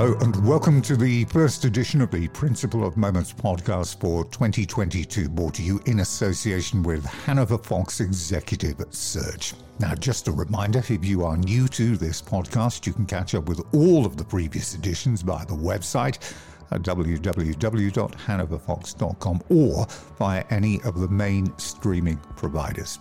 Hello, and welcome to the first edition of the Principle of Moments podcast for 2022, brought to you in association with Hanover Fox Executive Search. Now, just a reminder if you are new to this podcast, you can catch up with all of the previous editions via the website uh, at www.hanoverfox.com or via any of the main streaming providers.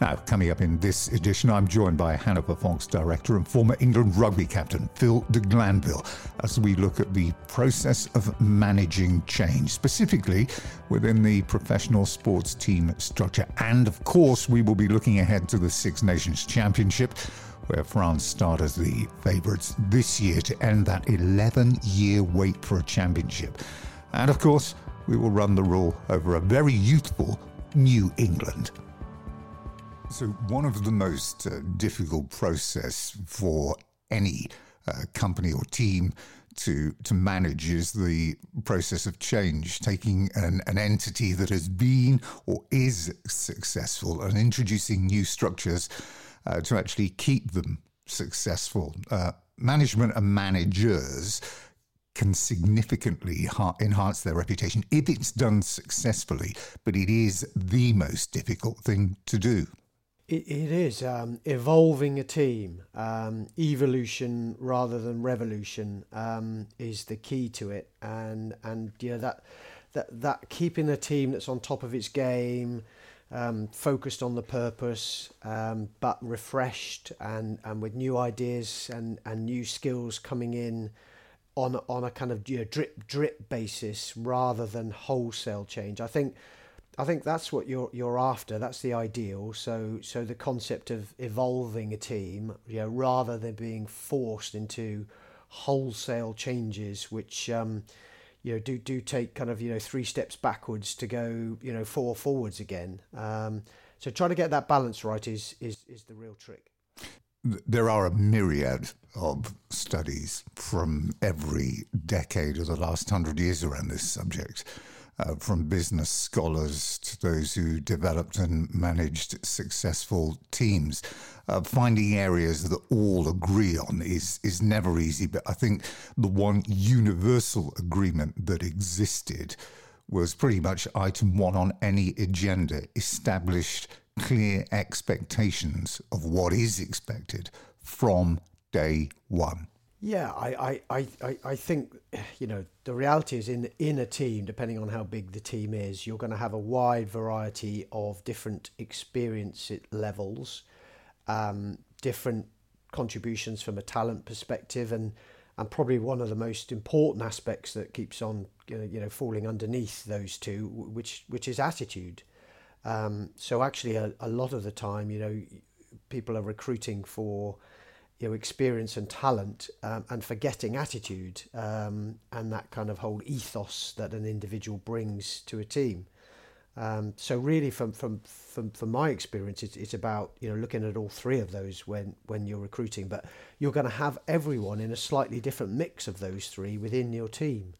Now, coming up in this edition, I'm joined by Hanover Fox director and former England rugby captain Phil de Glanville as we look at the process of managing change, specifically within the professional sports team structure. And of course, we will be looking ahead to the Six Nations Championship where France start as the favourites this year to end that 11 year wait for a championship. And of course, we will run the rule over a very youthful New England. So, one of the most uh, difficult process for any uh, company or team to to manage is the process of change, taking an, an entity that has been or is successful and introducing new structures uh, to actually keep them successful. Uh, management and managers can significantly ha- enhance their reputation if it's done successfully, but it is the most difficult thing to do. It, it is um, evolving a team. Um, evolution rather than revolution um, is the key to it, and and know that that that keeping a team that's on top of its game, um, focused on the purpose, um, but refreshed and and with new ideas and and new skills coming in on on a kind of you know, drip drip basis rather than wholesale change. I think I think that's what you're you're after. That's the ideal. So so the concept of evolving a team, you know, rather than being forced into wholesale changes, which um, you know do do take kind of you know three steps backwards to go you know four forwards again. Um, so trying to get that balance right is is is the real trick. There are a myriad of studies from every decade of the last hundred years around this subject uh, from business scholars to those who developed and managed successful teams. Uh, finding areas that all agree on is is never easy, but I think the one universal agreement that existed was pretty much item one on any agenda: established clear expectations of what is expected from day one. Yeah, I, I, I, I think you know the reality is in in a team, depending on how big the team is, you're going to have a wide variety of different experience levels, um, different contributions from a talent perspective, and and probably one of the most important aspects that keeps on you know falling underneath those two, which which is attitude. Um, so actually, a, a lot of the time, you know, people are recruiting for you know, experience and talent um, and forgetting attitude um, and that kind of whole ethos that an individual brings to a team. Um, so really, from, from from from my experience, it's, it's about you know looking at all three of those when when you're recruiting. But you're going to have everyone in a slightly different mix of those three within your team.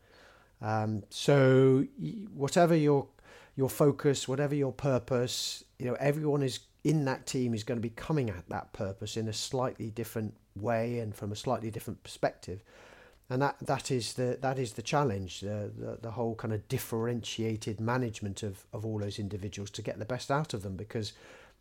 Um, so whatever your your focus, whatever your purpose, you know everyone is in that team is going to be coming at that purpose in a slightly different way and from a slightly different perspective. And that that is the that is the challenge the, the, the whole kind of differentiated management of of all those individuals to get the best out of them because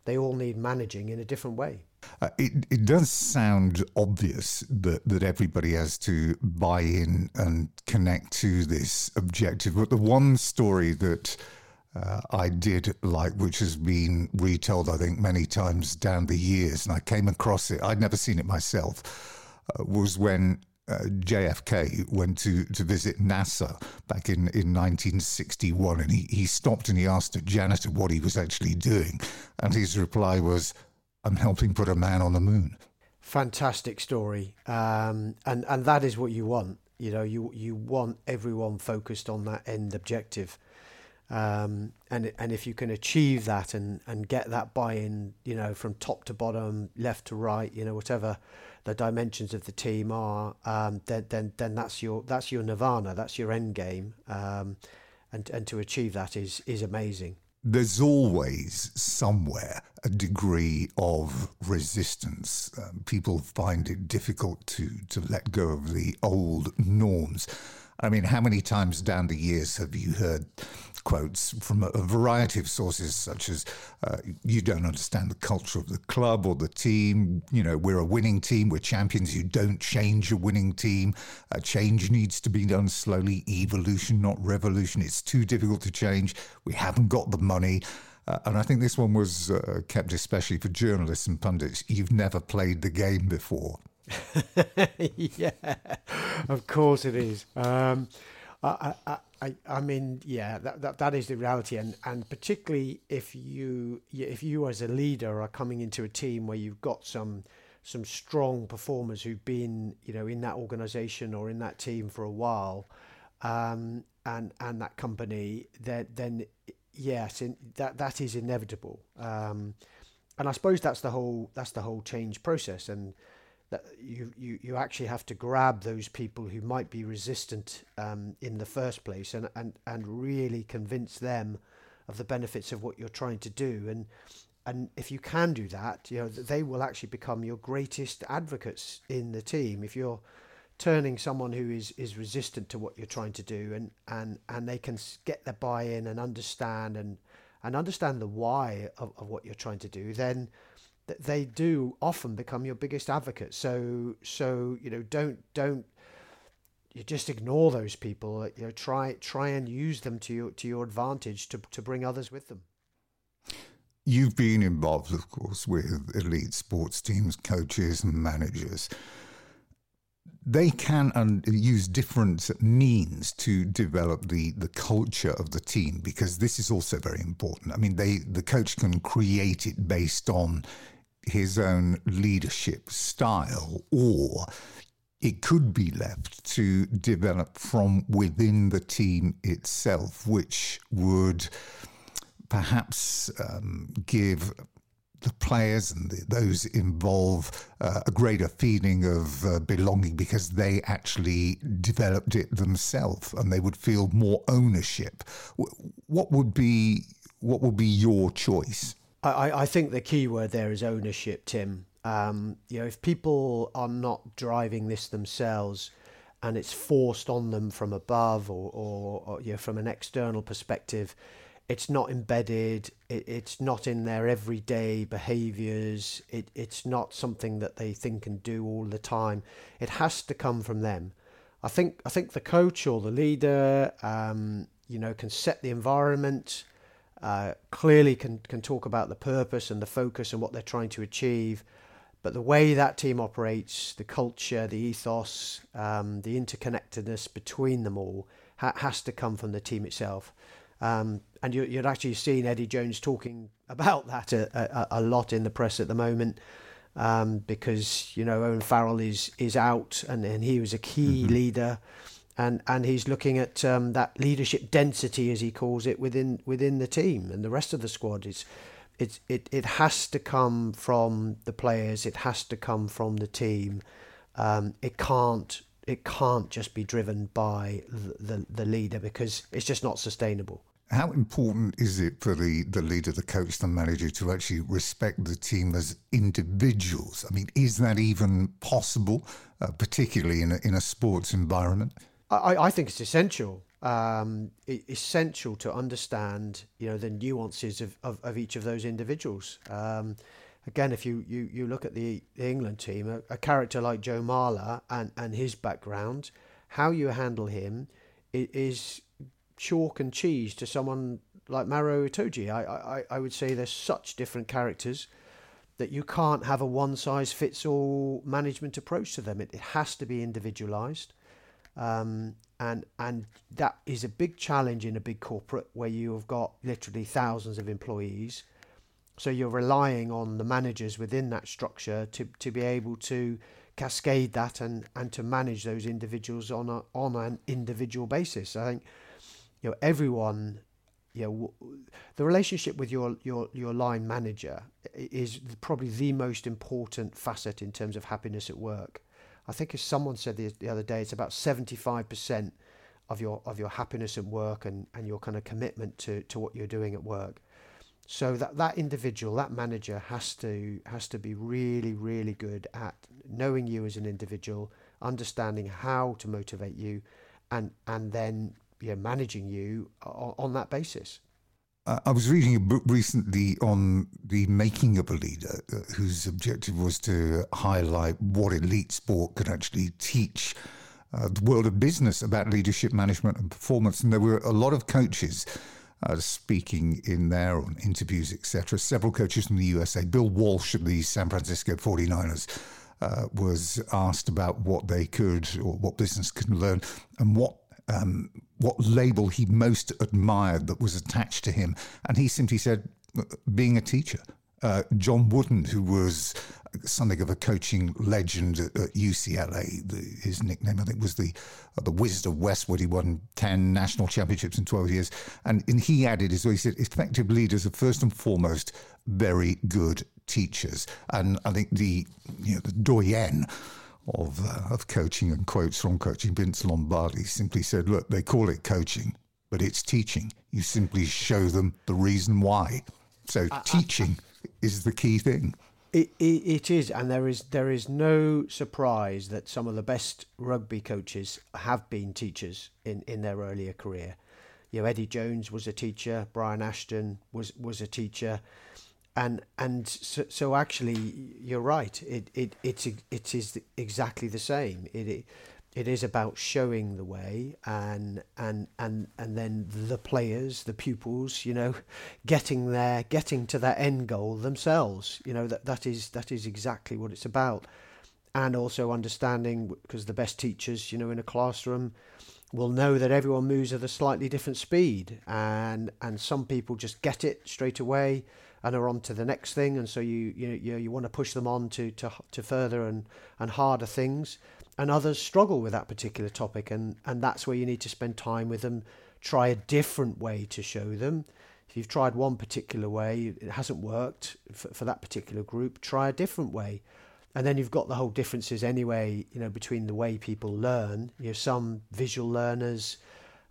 they all need managing in a different way. Uh, it, it does sound obvious that, that everybody has to buy in and connect to this objective but the one story that uh, I did like, which has been retold, I think, many times down the years, and I came across it. I'd never seen it myself. Uh, was when uh, JFK went to, to visit NASA back in, in 1961, and he, he stopped and he asked a janitor what he was actually doing, and his reply was, "I'm helping put a man on the moon." Fantastic story, um, and and that is what you want. You know, you you want everyone focused on that end objective. Um, and and if you can achieve that and, and get that buy-in, you know, from top to bottom, left to right, you know, whatever the dimensions of the team are, um, then then then that's your that's your nirvana, that's your end game, um, and and to achieve that is is amazing. there's always somewhere a degree of resistance. Um, people find it difficult to, to let go of the old norms. I mean, how many times down the years have you heard quotes from a, variety of sources, such as uh, "You don't understand the culture of the club or the team." You know, we're a winning team. We're champions. You don't change a winning team. A change needs to be done slowly. Evolution, not revolution. It's too difficult to change. We haven't got the money. Uh, and I think this one was uh, kept especially for journalists and pundits. You've never played the game before. yeah, of course it is. Um, I, I, I, I mean, yeah, that, that, that is the reality, and, and particularly if you if you as a leader are coming into a team where you've got some some strong performers who've been you know in that organisation or in that team for a while, um, and and that company, then then yes, in, that that is inevitable. Um, and I suppose that's the whole that's the whole change process, and that you, you, you actually have to grab those people who might be resistant um, in the first place and, and, and really convince them of the benefits of what you're trying to do. And, and if you can do that, you know, they will actually become your greatest advocates in the team. If you're turning someone who is, is resistant to what you're trying to do and, and, and they can get their buy-in and understand and, and understand the why of, of what you're trying to do, then they do often become your biggest advocate. So so you know don't don't you just ignore those people. You know try try and use them to your to your advantage to to bring others with them. You've been involved, of course, with elite sports teams, coaches, and managers. They can use different means to develop the, the culture of the team because this is also very important. I mean, they the coach can create it based on his own leadership style, or it could be left to develop from within the team itself, which would perhaps um, give the players and the, those involved uh, a greater feeling of uh, belonging because they actually developed it themselves and they would feel more ownership. What would be what would be your choice? I, I think the key word there is ownership, Tim. Um, you know, if people are not driving this themselves and it's forced on them from above or, or, or you know, from an external perspective, it's not embedded, it, it's not in their everyday behaviors, it, it's not something that they think and do all the time. It has to come from them. I think I think the coach or the leader, um, you know, can set the environment, uh, clearly can, can talk about the purpose and the focus and what they're trying to achieve. But the way that team operates, the culture, the ethos, um, the interconnectedness between them all ha- has to come from the team itself. Um, and you, you'd actually seen Eddie Jones talking about that a, a, a lot in the press at the moment. Um, because you know Owen Farrell is is out and, and he was a key mm-hmm. leader and and he's looking at um, that leadership density, as he calls it, within within the team and the rest of the squad. It's it it it has to come from the players. It has to come from the team. Um, it can't it can't just be driven by the, the, the leader because it's just not sustainable. How important is it for the, the leader, the coach, the manager to actually respect the team as individuals? I mean, is that even possible, uh, particularly in a, in a sports environment? I, I think it's essential. Um, essential to understand, you know, the nuances of, of, of each of those individuals. Um, again, if you, you, you look at the, the England team, a, a, character like Joe Marler and, and his background, how you handle him is chalk and cheese to someone like Maro Itoje. I, I, I would say there's such different characters that you can't have a one size fits all management approach to them. It, it has to be individualized. Um, and and that is a big challenge in a big corporate where you have got literally thousands of employees. So you're relying on the managers within that structure to, to be able to cascade that and, and to manage those individuals on a on an individual basis. I think you know everyone you know the relationship with your your your line manager is probably the most important facet in terms of happiness at work I think as someone said the, the other day, it's about 75% of your of your happiness at work and, and your kind of commitment to, to what you're doing at work. So that that individual, that manager has to has to be really really good at knowing you as an individual, understanding how to motivate you, and and then you know, managing you on, on that basis. Uh, I was reading a book recently on the making of a leader, uh, whose objective was to highlight what elite sport could actually teach uh, the world of business about leadership management and performance. And there were a lot of coaches uh, speaking in there on interviews, etc. Several coaches from the USA. Bill Walsh of the San Francisco 49ers uh, was asked about what they could or what business could learn and what um, what label he most admired that was attached to him. And he simply said, being a teacher. Uh, John Wooden, who was something of a coaching legend at, at UCLA. The, his nickname, I think, was the uh, the Wizard of Westwood. He won ten national championships in twelve years, and, and he added as well. He said, "Effective leaders are first and foremost very good teachers." And I think the you know the doyen of uh, of coaching and quotes from coaching, Vince Lombardi simply said, "Look, they call it coaching, but it's teaching. You simply show them the reason why." So teaching is the key thing. It, it, it is, and there is there is no surprise that some of the best rugby coaches have been teachers in, in their earlier career. You know, Eddie Jones was a teacher, Brian Ashton was was a teacher, and and so, so actually you're right. It it it's it is exactly the same. It, it it is about showing the way and and and and then the players the pupils you know getting there getting to that end goal themselves you know that that is that is exactly what it's about and also understanding because the best teachers you know in a classroom will know that everyone moves at a slightly different speed and and some people just get it straight away and are on to the next thing and so you you you, you want to push them on to to to further and and harder things. And others struggle with that particular topic and and that's where you need to spend time with them. Try a different way to show them. If you've tried one particular way it hasn't worked for, for that particular group try a different way. And then you've got the whole differences anyway you know between the way people learn. You know some visual learners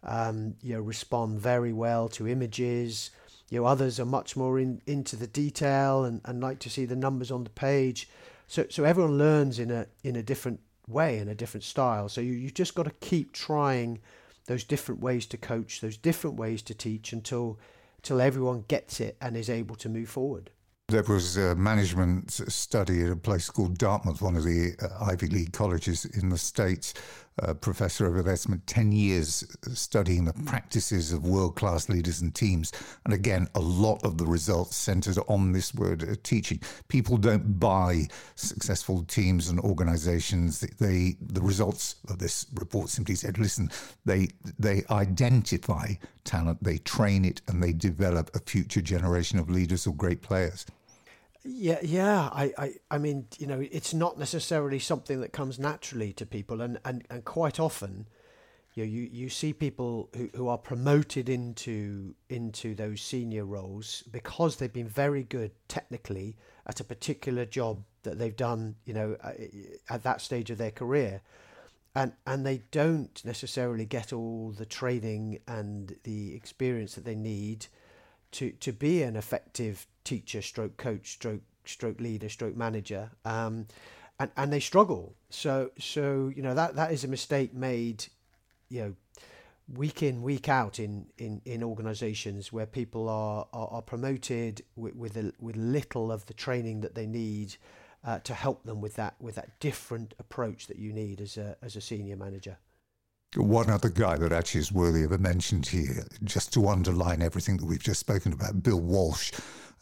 um, you know respond very well to images you know others are much more in, into the detail and, and like to see the numbers on the page so so everyone learns in a in a different way in a different style. So you, you've just got to keep trying those different ways to coach, those different ways to teach until until everyone gets it and is able to move forward. There was a management study at a place called Dartmouth, one of the uh, Ivy League colleges in the States. A professor there spent 10 years studying the practices of world class leaders and teams. And again, a lot of the results centered on this word uh, teaching. People don't buy successful teams and organizations. They, the results of this report simply said listen, they, they identify talent, they train it, and they develop a future generation of leaders or great players. Yeah, yeah. I, I, I mean, you know, it's not necessarily something that comes naturally to people, and, and, and quite often, you know, you, you see people who, who are promoted into into those senior roles because they've been very good technically at a particular job that they've done, you know, uh, at that stage of their career, and and they don't necessarily get all the training and the experience that they need to to be an effective teacher, stroke coach, stroke stroke leader, stroke manager, um, and and they struggle. So so you know that that is a mistake made, you know, week in week out in in in organisations where people are are, are promoted with with, a, with little of the training that they need. Uh, to help them with that with that different approach that you need as a as a senior manager. One other guy that actually is worthy of a mention here, just to underline everything that we've just spoken about, Bill Walsh,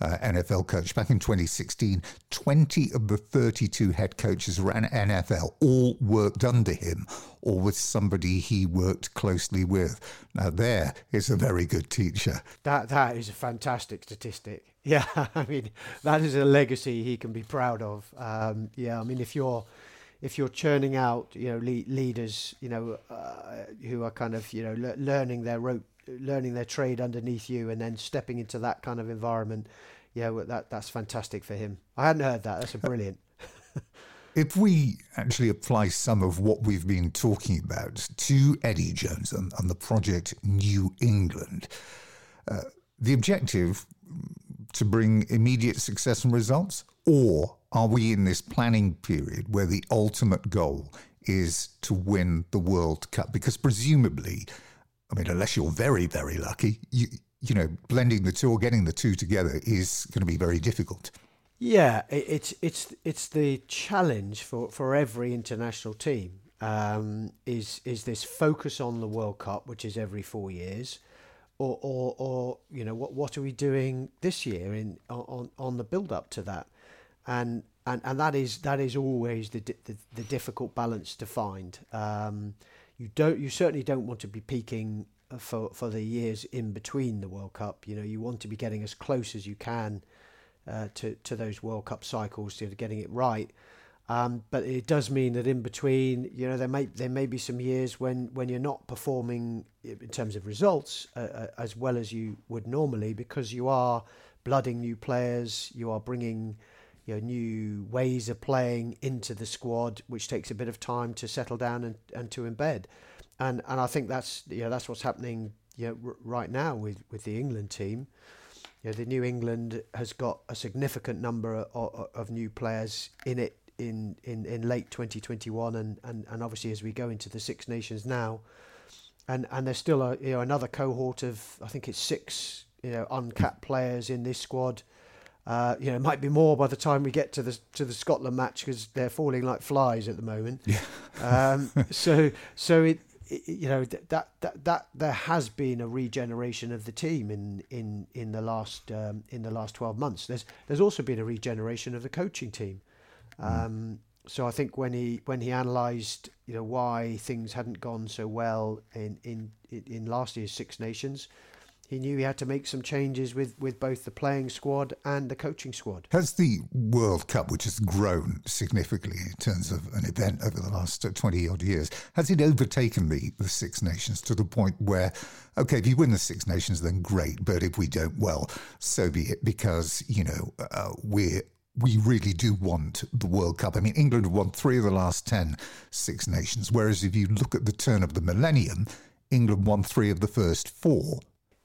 uh, NFL coach. Back in 2016, 20 of the 32 head coaches around NFL all worked under him or with somebody he worked closely with. Now, there is a very good teacher. That That is a fantastic statistic. Yeah, I mean, that is a legacy he can be proud of. Um, yeah, I mean, if you're if you're churning out, you know, le- leaders, you know, uh, who are kind of, you know, le- learning their rope, learning their trade underneath you, and then stepping into that kind of environment, yeah, well, that that's fantastic for him. I hadn't heard that. That's a brilliant. if we actually apply some of what we've been talking about to Eddie Jones and, and the project New England, uh, the objective to bring immediate success and results? Or are we in this planning period where the ultimate goal is to win the World Cup? Because presumably, I mean, unless you're very, very lucky, you, you know, blending the two or getting the two together is going to be very difficult. Yeah, it's it's it's the challenge for, for every international team. Um, is is this focus on the World Cup, which is every four years, or or, or you know what what are we doing this year in on on the build up to that, and and and that is that is always the the, the difficult balance to find. Um, you don't you certainly don't want to be peaking for for the years in between the World Cup. You know you want to be getting as close as you can uh, to to those World Cup cycles to getting it right. Um, but it does mean that in between, you know, there may there may be some years when, when you're not performing in terms of results uh, uh, as well as you would normally because you are blooding new players, you are bringing you know, new ways of playing into the squad, which takes a bit of time to settle down and, and to embed. And and I think that's you know that's what's happening you know, r- right now with, with the England team. You know, the New England has got a significant number of, of new players in it in, in, in late 2021 and, and, and obviously as we go into the Six Nations now. And and there's still a you know another cohort of I think it's six you know uncapped players in this squad. Uh, you know, it might be more by the time we get to the to the Scotland match because they're falling like flies at the moment. Yeah. um, so so it, it, you know that that that there has been a regeneration of the team in in in the last um, in the last twelve months. There's there's also been a regeneration of the coaching team. Mm. Um, so I think when he when he analysed you know why things hadn't gone so well in in in last year's Six Nations, he knew he had to make some changes with, with both the playing squad and the coaching squad. Has the World Cup, which has grown significantly in terms of an event over the last uh, 20 odd years, has it overtaken the, the Six Nations to the point where, okay, if you win the Six Nations, then great, but if we don't, well, so be it, because, you know, uh, we're we really do want the World Cup. I mean, England have won three of the last 10 Six Nations, whereas if you look at the turn of the millennium, England won three of the first four.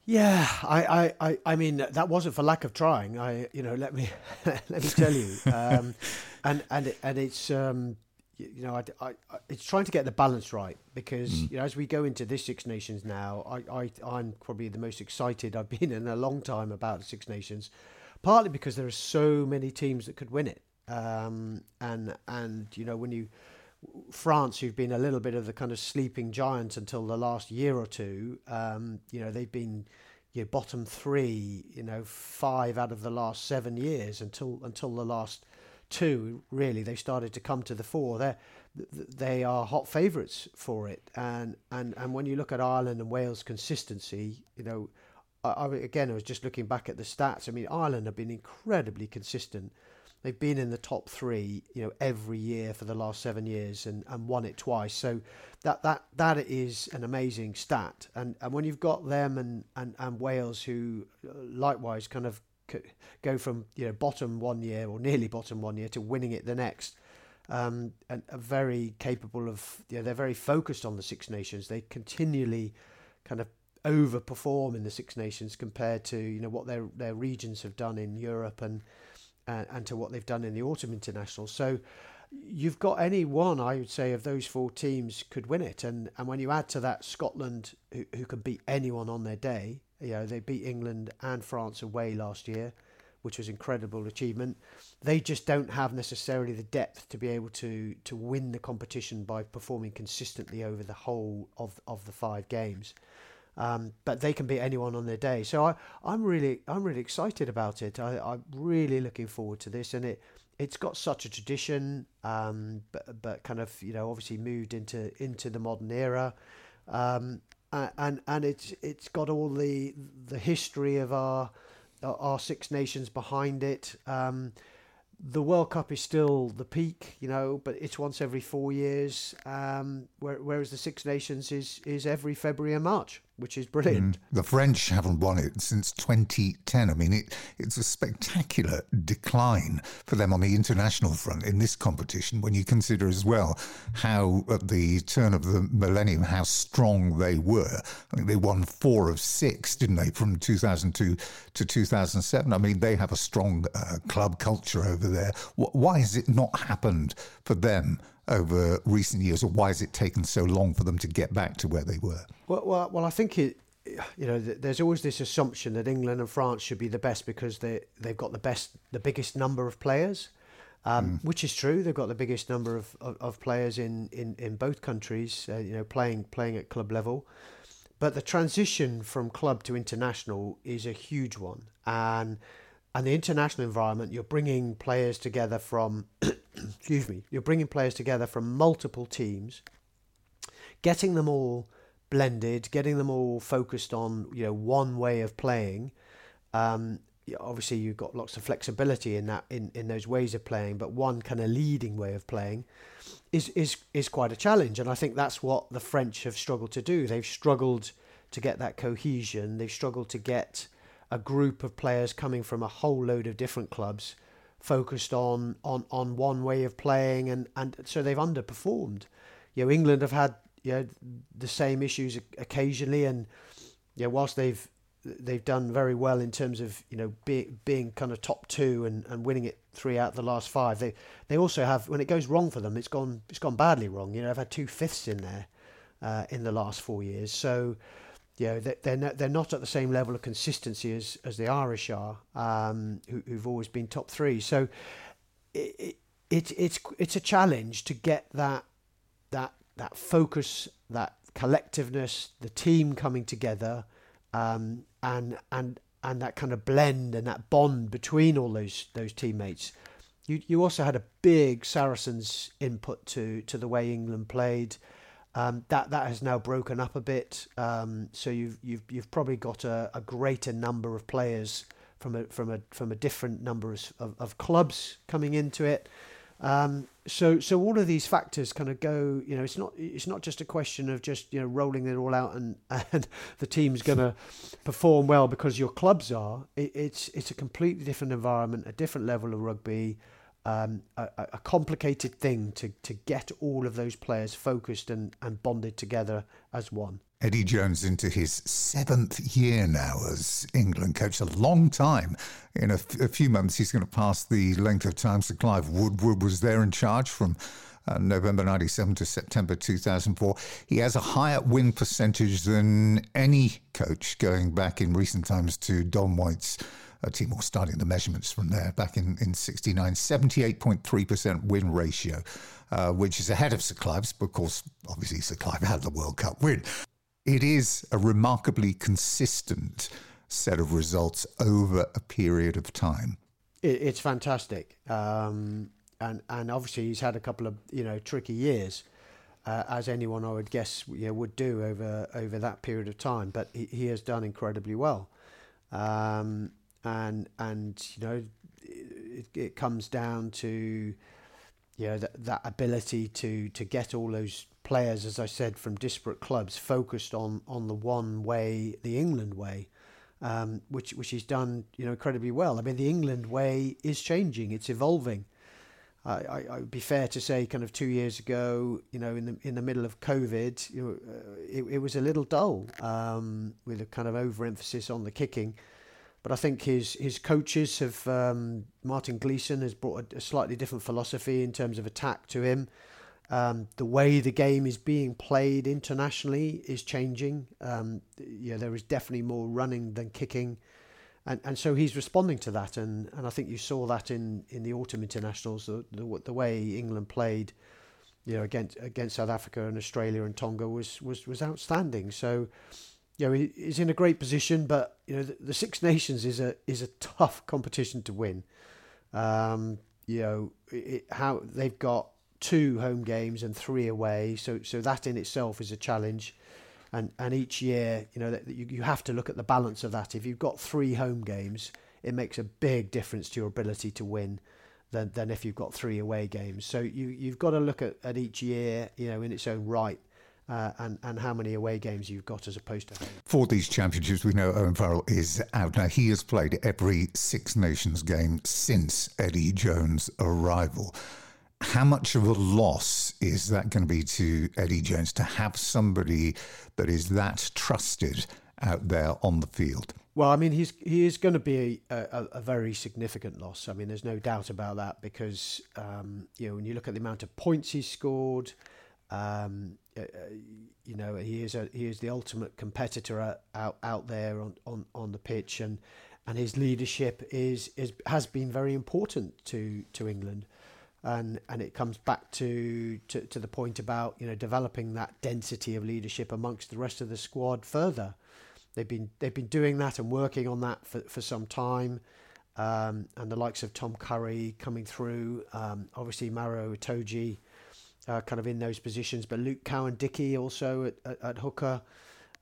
Yeah, I, I, I mean that wasn't for lack of trying. I, you know, let me let me tell you, um, and and and it's um, you know, I, I, it's trying to get the balance right because mm. you know as we go into this Six Nations now, I, I I'm probably the most excited I've been in a long time about Six Nations partly because there are so many teams that could win it. Um, and and you know when you France, who've been a little bit of the kind of sleeping giant until the last year or two, um, you know they've been you know, bottom three, you know five out of the last seven years until until the last two. Really, they started to come to the fore. They they are hot favourites for it, and and and when you look at Ireland and Wales' consistency, you know I, I, again, I was just looking back at the stats. I mean, Ireland have been incredibly consistent. They've been in the top three, you know, every year for the last seven years and, and won it twice. So that that that is an amazing stat. And and when you've got them and and, and Wales, who uh, likewise kind of go from you know bottom one year or nearly bottom one year to winning it the next. Um, and are very capable of, you know, they're very focused on the Six Nations. They continually kind of overperform in the Six Nations compared to you know what their their regions have done in Europe and uh, and to what they've done in the autumn international. So you've got any one, I would say, of those four teams could win it. And and when you add to that Scotland, who, who can beat anyone on their day, you know they beat England and France away last year, which was incredible achievement. They just don't have necessarily the depth to be able to to win the competition by performing consistently over the whole of of the five games. Um, but they can beat anyone on their day. So I, I'm really, I'm really excited about it. I, I'm really looking forward to this, and it, it's got such a tradition, um, but, but kind of, you know, obviously moved into into the modern era, um, and and it's it's got all the the history of our our Six Nations behind it. Um, the World Cup is still the peak, you know, but it's once every four years, um, whereas the Six Nations is is every February and March. Which is brilliant. Mm. The French haven't won it since 2010. I mean, it, it's a spectacular decline for them on the international front in this competition when you consider as well how, at the turn of the millennium, how strong they were. I think they won four of six, didn't they, from 2002 to 2007? I mean, they have a strong uh, club culture over there. Why has it not happened for them? Over recent years, or why has it taken so long for them to get back to where they were? Well, well, well I think it. You know, there's always this assumption that England and France should be the best because they they've got the best, the biggest number of players, um, mm. which is true. They've got the biggest number of, of, of players in, in, in both countries. Uh, you know, playing playing at club level, but the transition from club to international is a huge one, and and the international environment, you're bringing players together from excuse me, you're bringing players together from multiple teams, getting them all blended, getting them all focused on you know one way of playing. Um, obviously, you've got lots of flexibility in that in, in those ways of playing, but one kind of leading way of playing is is is quite a challenge, and I think that's what the French have struggled to do. They've struggled to get that cohesion. They've struggled to get a group of players coming from a whole load of different clubs focused on on on one way of playing, and and so they've underperformed. You know, England have had you know the same issues occasionally, and you know, whilst they've they've done very well in terms of you know being being kind of top two and, and winning it three out of the last five. They they also have when it goes wrong for them, it's gone it's gone badly wrong. You know, they've had two fifths in there uh, in the last four years. So you know, they're not, they're not at the same level of consistency as, as the Irish are, um, who, have always been top three. So it, it, it's it's a challenge to get that that that focus, that collectiveness, the team coming together, um, and and and that kind of blend and that bond between all those those teammates. You you also had a big Saracens input to to the way England played. Um, that that has now broken up a bit. Um, so you've you've you've probably got a, a, greater number of players from a from a from a different number of, of clubs coming into it. Um, so so all of these factors kind of go. You know, it's not it's not just a question of just you know rolling it all out and and the team's going to perform well because your clubs are. It, it's it's a completely different environment, a different level of rugby um, a, a, complicated thing to, to get all of those players focused and, and bonded together as one. Eddie Jones into his seventh year now as England coach, a long time. In a, f- a few months, he's going to pass the length of time Sir Clive Woodward was there in charge from uh, November 97 to September 2004. He has a higher win percentage than any coach going back in recent times to Don White's uh, Timor starting the measurements from there back in, in 69, 78.3% win ratio, uh, which is ahead of Sir Clive's, course, obviously, Sir Clive had the World Cup win. It is a remarkably consistent set of results over a period of time. It, it's fantastic. Um, and, and obviously, he's had a couple of you know tricky years. Uh, as anyone I would guess know, would do over over that period of time. But he, he has done incredibly well. Um, and and you know it, it comes down to you know that, that ability to to get all those players as I said from disparate clubs focused on on the one way the England way um, which which he's done you know incredibly well. I mean the England way is changing. It's evolving. I, I, would be fair to say kind of two years ago you know in the in the middle of COVID you know, uh, it, it was a little dull um, with a kind of overemphasis on the kicking but I think his his coaches have um, Martin Gleeson has brought a, a, slightly different philosophy in terms of attack to him. Um, the way the game is being played internationally is changing. Um, yeah, there is definitely more running than kicking, and and so he's responding to that. And, and I think you saw that in, in the autumn internationals, the, the, the way England played, you know, against against South Africa and Australia and Tonga was was was outstanding. So you know, he's in a great position, but you know, the, the, Six Nations is a is a tough competition to win. Um, you know, it, how they've got two home games and three away, so so that in itself is a challenge. And and each year, you know, that you you have to look at the balance of that. If you've got three home games, it makes a big difference to your ability to win. Than, than if you've got three away games. So you you've got to look at, at each year, you know, in its own right uh, and and how many away games you've got as opposed to home. For these championships, we know Owen Farrell is out now. He has played every Six Nations game since Eddie Jones' arrival. How much of a loss is that going to be to Eddie Jones to have somebody that is that trusted out there on the field? Well, I mean, he's he is going to be a, a, a, very significant loss. I mean, there's no doubt about that because um, you know when you look at the amount of points he's scored, um, uh, uh, you know, he is a he is the ultimate competitor out out there on, on, on the pitch, and and his leadership is is has been very important to to England, and and it comes back to, to to the point about you know developing that density of leadership amongst the rest of the squad further. They've been they've been doing that and working on that for, for some time. Um, and the likes of Tom Curry coming through, um, obviously Maro Itoje, uh, kind of in those positions. But Luke Cowan-Dickie also at, at, at hooker.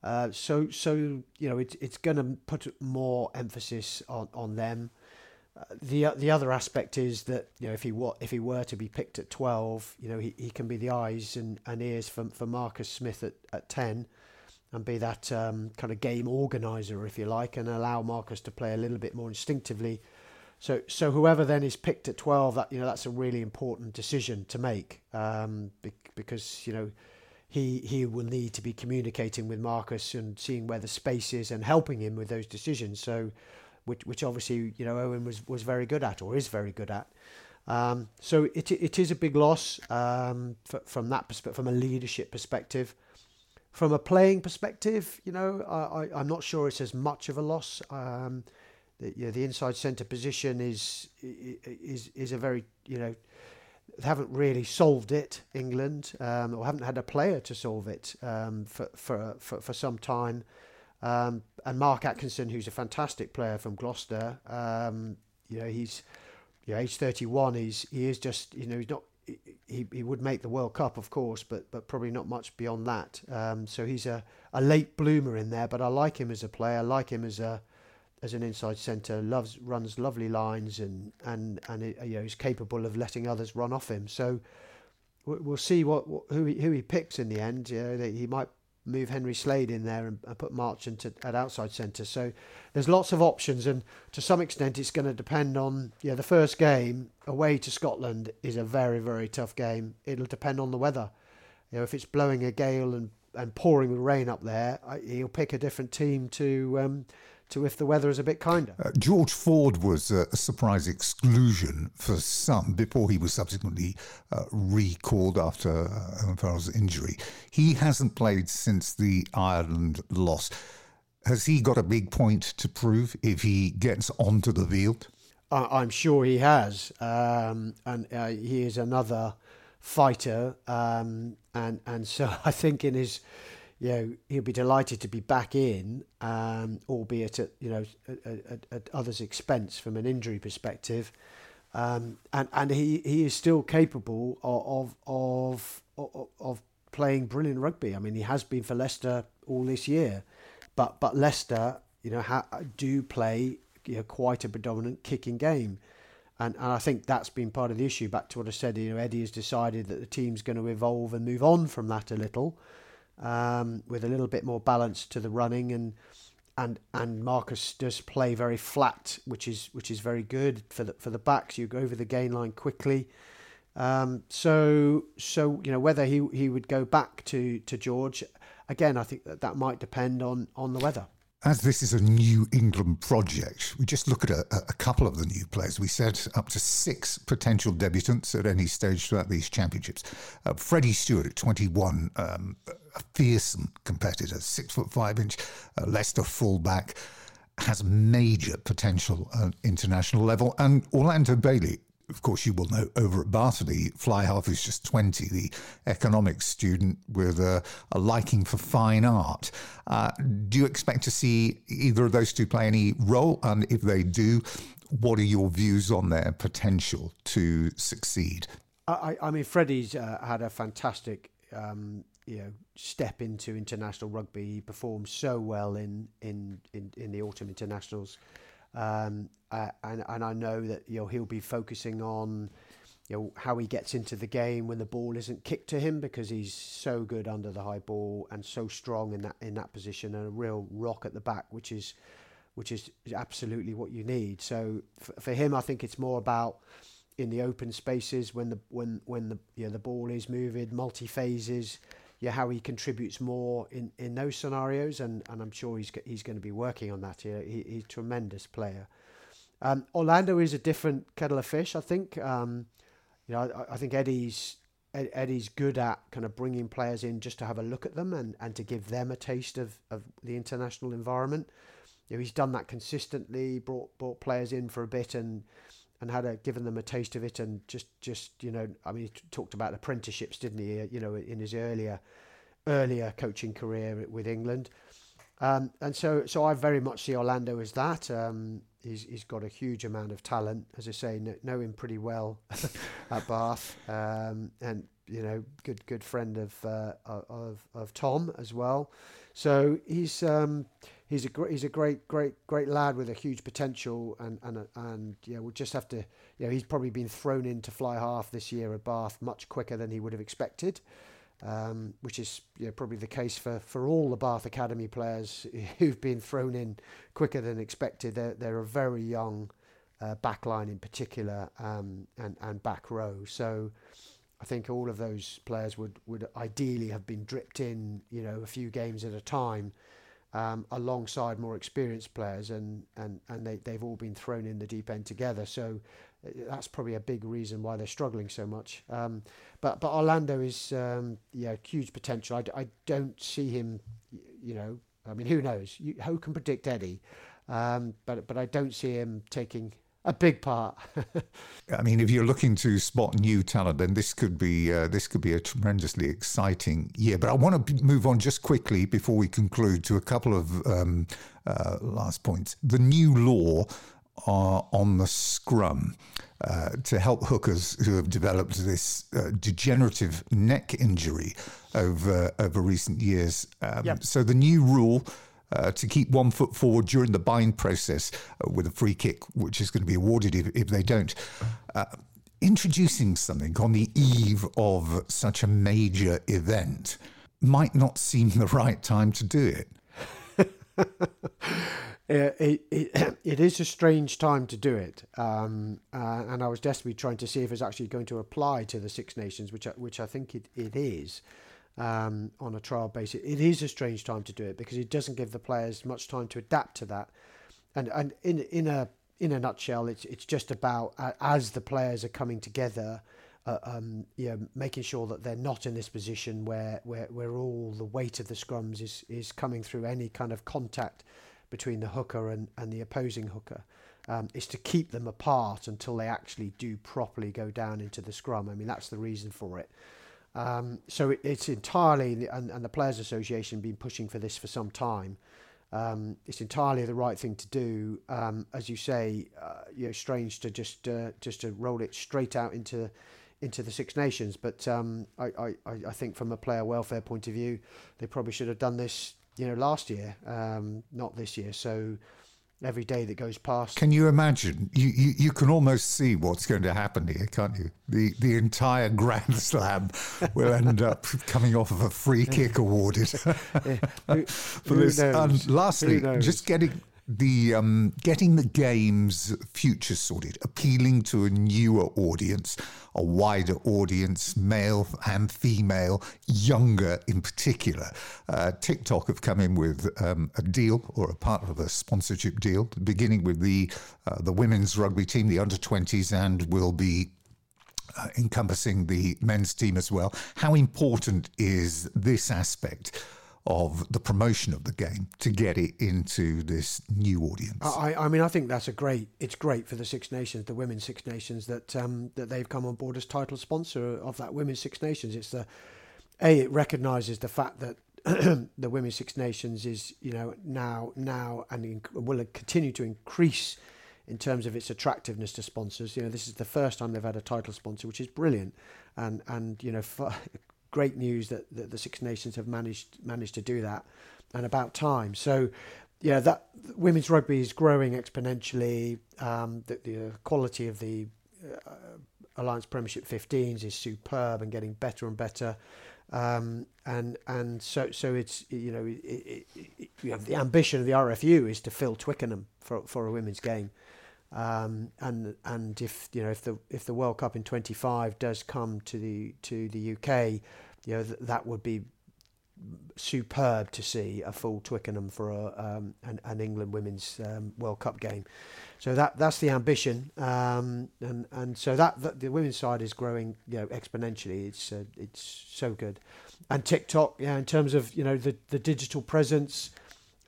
Uh, so so you know it, it's going to put more emphasis on on them. Uh, the the other aspect is that you know if he were if he were to be picked at twelve, you know he, he can be the eyes and, and ears for for Marcus Smith at, at ten, and be that um, kind of game organizer if you like, and allow Marcus to play a little bit more instinctively so, so whoever then is picked at twelve, that you know, that's a really important decision to make um, because you know he he will need to be communicating with Marcus and seeing where the space is and helping him with those decisions. So, which which obviously you know Owen was was very good at or is very good at. Um, so it it is a big loss um, for, from that perspective, from a leadership perspective. From a playing perspective, you know, I, I, am not sure it's as much of a loss. Um, you know, the inside centre position is is is a very you know they haven't really solved it England um, or haven't had a player to solve it um, for, for, for for some time. Um, and Mark Atkinson, who's a fantastic player from Gloucester, um, you know he's you know, age 31. He's he is just you know he's not he, he would make the World Cup, of course, but but probably not much beyond that. Um, so he's a, a late bloomer in there, but I like him as a player. I like him as a as an inside centre, loves runs lovely lines and and and it, you know is capable of letting others run off him. So we'll see what, what who he, who he picks in the end. You know, he might move Henry Slade in there and, and put Marchant at, at outside centre. So there's lots of options, and to some extent, it's going to depend on yeah. The first game away to Scotland is a very very tough game. It'll depend on the weather. You know, if it's blowing a gale and and pouring with rain up there, he'll pick a different team to. Um, to if the weather is a bit kinder. Uh, George Ford was a, a, surprise exclusion for some before he was subsequently uh, recalled after uh, Farrell's injury. He hasn't played since the Ireland loss. Has he got a big point to prove if he gets onto the field? I'm sure he has, um, and uh, he is another fighter, um, and and so I think in his you know, he'll be delighted to be back in, um, albeit at you know at, at, at, others' expense from an injury perspective, um, and and he, he is still capable of of of of playing brilliant rugby. I mean, he has been for Leicester all this year, but but Leicester, you know, ha- do play you know, quite a predominant kicking game. And, and I think that's been part of the issue. Back to what I said, you know, Eddie has decided that the team's going to evolve and move on from that a little um, with a little bit more balance to the running and and and Marcus does play very flat, which is which is very good for the for the backs. You go over the gain line quickly. Um, so so you know whether he he would go back to to George again. I think that that might depend on on the weather as this is a New England project, we just look at a, a, couple of the new players. We said up to six potential debutants at any stage throughout these championships. Uh, Freddie Steward at 21, um, a fearsome competitor, six foot five inch uh, Leicester fullback, has major potential at international level. And Orlando Bailey, of course, you will know over at Bartley, Fly Half is just 20, the economics student with a, a liking for fine art. Uh, do you expect to see either of those two play any role? And if they do, what are your views on their potential to succeed? I, I mean, Freddie's uh, had a fantastic um, you know step into international rugby. He performed so well in in in, in the autumn internationals. Um, uh, and and I know that you know he'll be focusing on you know how he gets into the game when the ball isn't kicked to him because he's so good under the high ball and so strong in that in that position and a real rock at the back, which is which is absolutely what you need. So for, for him, I think it's more about in the open spaces when the when when the you know, the ball is moving, multi phases. Yeah, how he contributes more in, in those scenarios, and, and I'm sure he's he's going to be working on that. He, he's a tremendous player. Um, Orlando is a different kettle of fish, I think. Um, you know, I, I think Eddie's Eddie's good at kind of bringing players in just to have a look at them and, and to give them a taste of, of the international environment. You know, he's done that consistently, brought brought players in for a bit and and had a, given them a taste of it and just just you know I mean he t- talked about apprenticeships didn't he? You know in his earlier earlier coaching career with England. Um, and so so I very much see Orlando as that. Um, he's he's got a huge amount of talent. As I say know, know him pretty well at Bath. Um, and you know good good friend of uh, of of Tom as well so he's um, he's a great he's a great great great lad with a huge potential and and and yeah we'll just have to you know he's probably been thrown in to fly half this year at Bath much quicker than he would have expected um, which is you know, probably the case for, for all the Bath Academy players who've been thrown in quicker than expected. They're, they're a very young uh, backline in particular um, and, and back row. So I think all of those players would, would ideally have been dripped in, you know, a few games at a time um, alongside more experienced players, and and and they they've all been thrown in the deep end together. So uh, that's probably a big reason why they're struggling so much. Um, but but Orlando is um, yeah huge potential. I, I don't see him, you know. I mean, who knows? You, who can predict Eddie? Um, but but I don't see him taking a big part. I mean, if you're looking to spot new talent, then this could be uh, this could be a tremendously exciting year. But I want to move on just quickly before we conclude to a couple of um, uh, last points. The new law uh, on the scrum. Uh, to help hookers who have developed this uh, degenerative neck injury over over recent years. Um, yep. So the new rule uh, to keep one foot forward during the bind process uh, with a free kick, which is going to be awarded if, if they don't. Uh, introducing something on the eve of such a major event might not seem the right time to do it. it, it, it is a strange time to do it, um, uh, and I was desperately trying to see if it's actually going to apply to the Six Nations, which which I think it, it is um, on a trial basis. It is a strange time to do it because it doesn't give the players much time to adapt to that. And and in in a in a nutshell, it's it's just about uh, as the players are coming together, uh, um, you know, making sure that they're not in this position where, where where all the weight of the scrums is is coming through any kind of contact between the hooker and, and the opposing hooker. Um, is to keep them apart until they actually do properly go down into the scrum. I mean, that's the reason for it. Um, so it, it's entirely, and, and the Players Association been pushing for this for some time. Um, it's entirely the right thing to do. Um, as you say, uh, you know, strange to just uh, just to roll it straight out into into the Six Nations. But um, I, I, I think from a player welfare point of view, they probably should have done this, you know, last year, um, not this year. So every day that goes past. Can you imagine? You, you, you can almost see what's going to happen here, can't you? The the entire Grand Slam will end up coming off of a free kick awarded for this. And lastly, just getting the um, getting the game's future sorted, appealing to a newer audience, a wider audience, male and female, younger in particular. Uh, TikTok have come in with um, a deal or a part of a sponsorship deal, beginning with the uh, the women's rugby team, the under twenties, and will be uh, encompassing the men's team as well. How important is this aspect? Of the promotion of the game to get it into this new audience. I, I mean, I think that's a great. It's great for the Six Nations, the Women's Six Nations, that um, that they've come on board as title sponsor of that Women's Six Nations. It's the a it recognises the fact that the Women's Six Nations is you know now now and will continue to increase in terms of its attractiveness to sponsors. You know, this is the first time they've had a title sponsor, which is brilliant, and and you know, for, great news that, that the Six Nations have managed managed to do that, and about time. So, yeah, that women's rugby is growing exponentially. Um, the, the quality of the uh, Allianz Premiership 15s is superb and getting better and better. Um, and and so so it's you know it, it, it, you have the ambition of the RFU is to fill Twickenham for for a women's game, um, and and if you know if the if the World Cup in 25 does come to the to the UK, you know th- that would be superb to see a full Twickenham for a, um, an, an England Women's um, World Cup game. So that that's the ambition, um, and and so that, that, the women's side is growing, you know, exponentially. It's uh, it's so good, and TikTok, yeah, in terms of you know the the digital presence,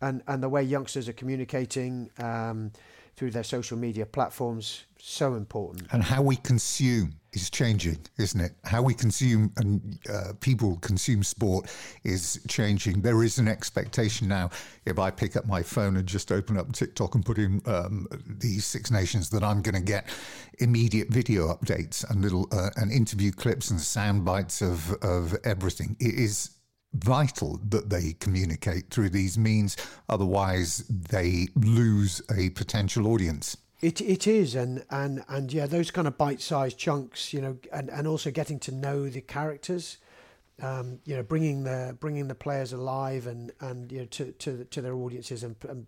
and and the way youngsters are communicating. Um, through their social media platforms so important. And how we consume is changing, isn't it? How we consume and uh, people consume sport is changing. There is an expectation now. If I pick up my phone and just open up TikTok and put in um, these Six Nations, that I'm going to get immediate video updates and little uh, and interview clips and sound bites of of everything. It is vital that they communicate through these means, otherwise, they lose a potential audience. It it is, and and and yeah, those kind of bite-sized chunks, you know, and, and also getting to know the characters, um, you know, bringing the bringing the players alive and and you know to to to their audiences and, and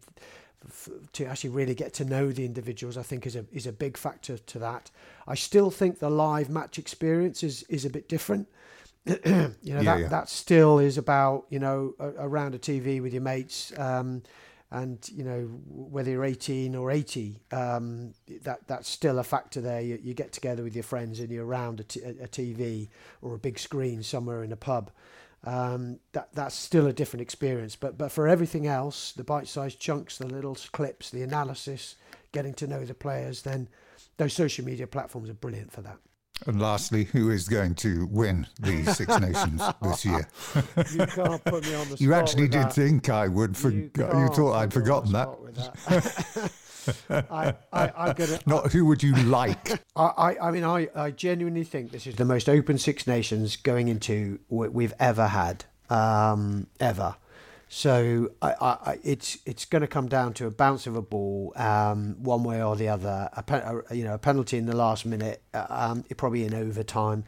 f- to actually really get to know the individuals, I think is a is a big factor to that. I still think the live match experience is is a bit different. you know yeah, that yeah. that still is about you know around a TV with your mates, um, and you know whether you're 18 or 80, um, that that's still a factor there. You, you, get together with your friends and you're around a, t- a TV or a big screen somewhere in a pub. Um, that that's still a different experience. But but for everything else, the bite-sized chunks, the little clips, the analysis, getting to know the players, then those social media platforms are brilliant for that. And lastly, who is going to win the Six Nations this year? you can't put me on the spot. You actually did that. think I would. For, you, you thought I'd forgotten that. I, I, gonna, Not who would you like? I, I mean, I, I genuinely think this is the most open Six Nations going into we've ever had, um, ever. So I, I, it's it's going to come down to a bounce of a ball, um, one way or the other. A, a, you know, a penalty in the last minute, uh, um, probably in overtime.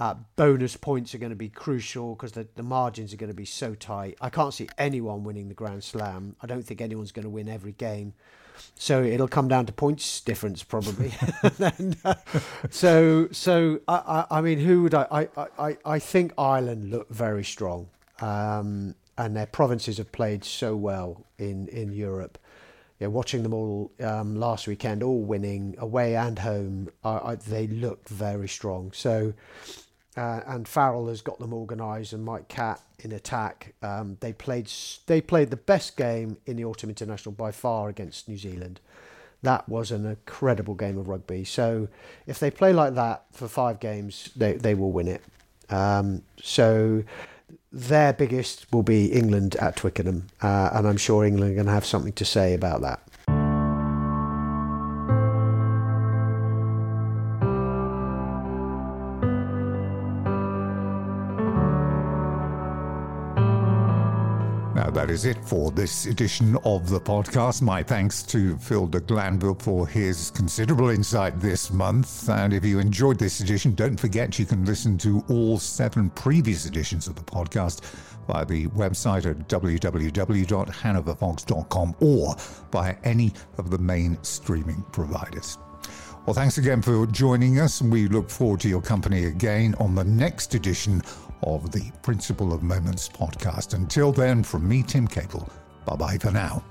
Uh, bonus points are going to be crucial because the, the margins are going to be so tight. I can't see anyone winning the Grand Slam. I don't think anyone's going to win every game. So it'll come down to points difference probably. and, uh, so so I, I, I mean who would I, I, I, I think Ireland look very strong. Um, and their provinces have played so well in in Europe. Watching them all um, last weekend, all winning away and home, I, I, they looked very strong. So, uh, and Farrell has got them organised, and Mike Catt in attack. Um, they played they played the best game in the autumn international by far against New Zealand. That was an incredible game of rugby. So, if they play like that for five games, they they will win it. Um, so their biggest will be England at Twickenham, uh, and I'm sure England are going to have something to say about that. Is it for this edition of the podcast. My thanks to Phil de Glanville for his considerable insight this month. And if you enjoyed this edition, don't forget you can listen to all seven previous editions of the podcast via the website at www.hanoverfox.com or via any of the main streaming providers. Well, thanks again for joining us, and we look forward to your company again on the next edition of the Principle of Moments podcast. Until then, from me, Tim Capel, bye bye for now.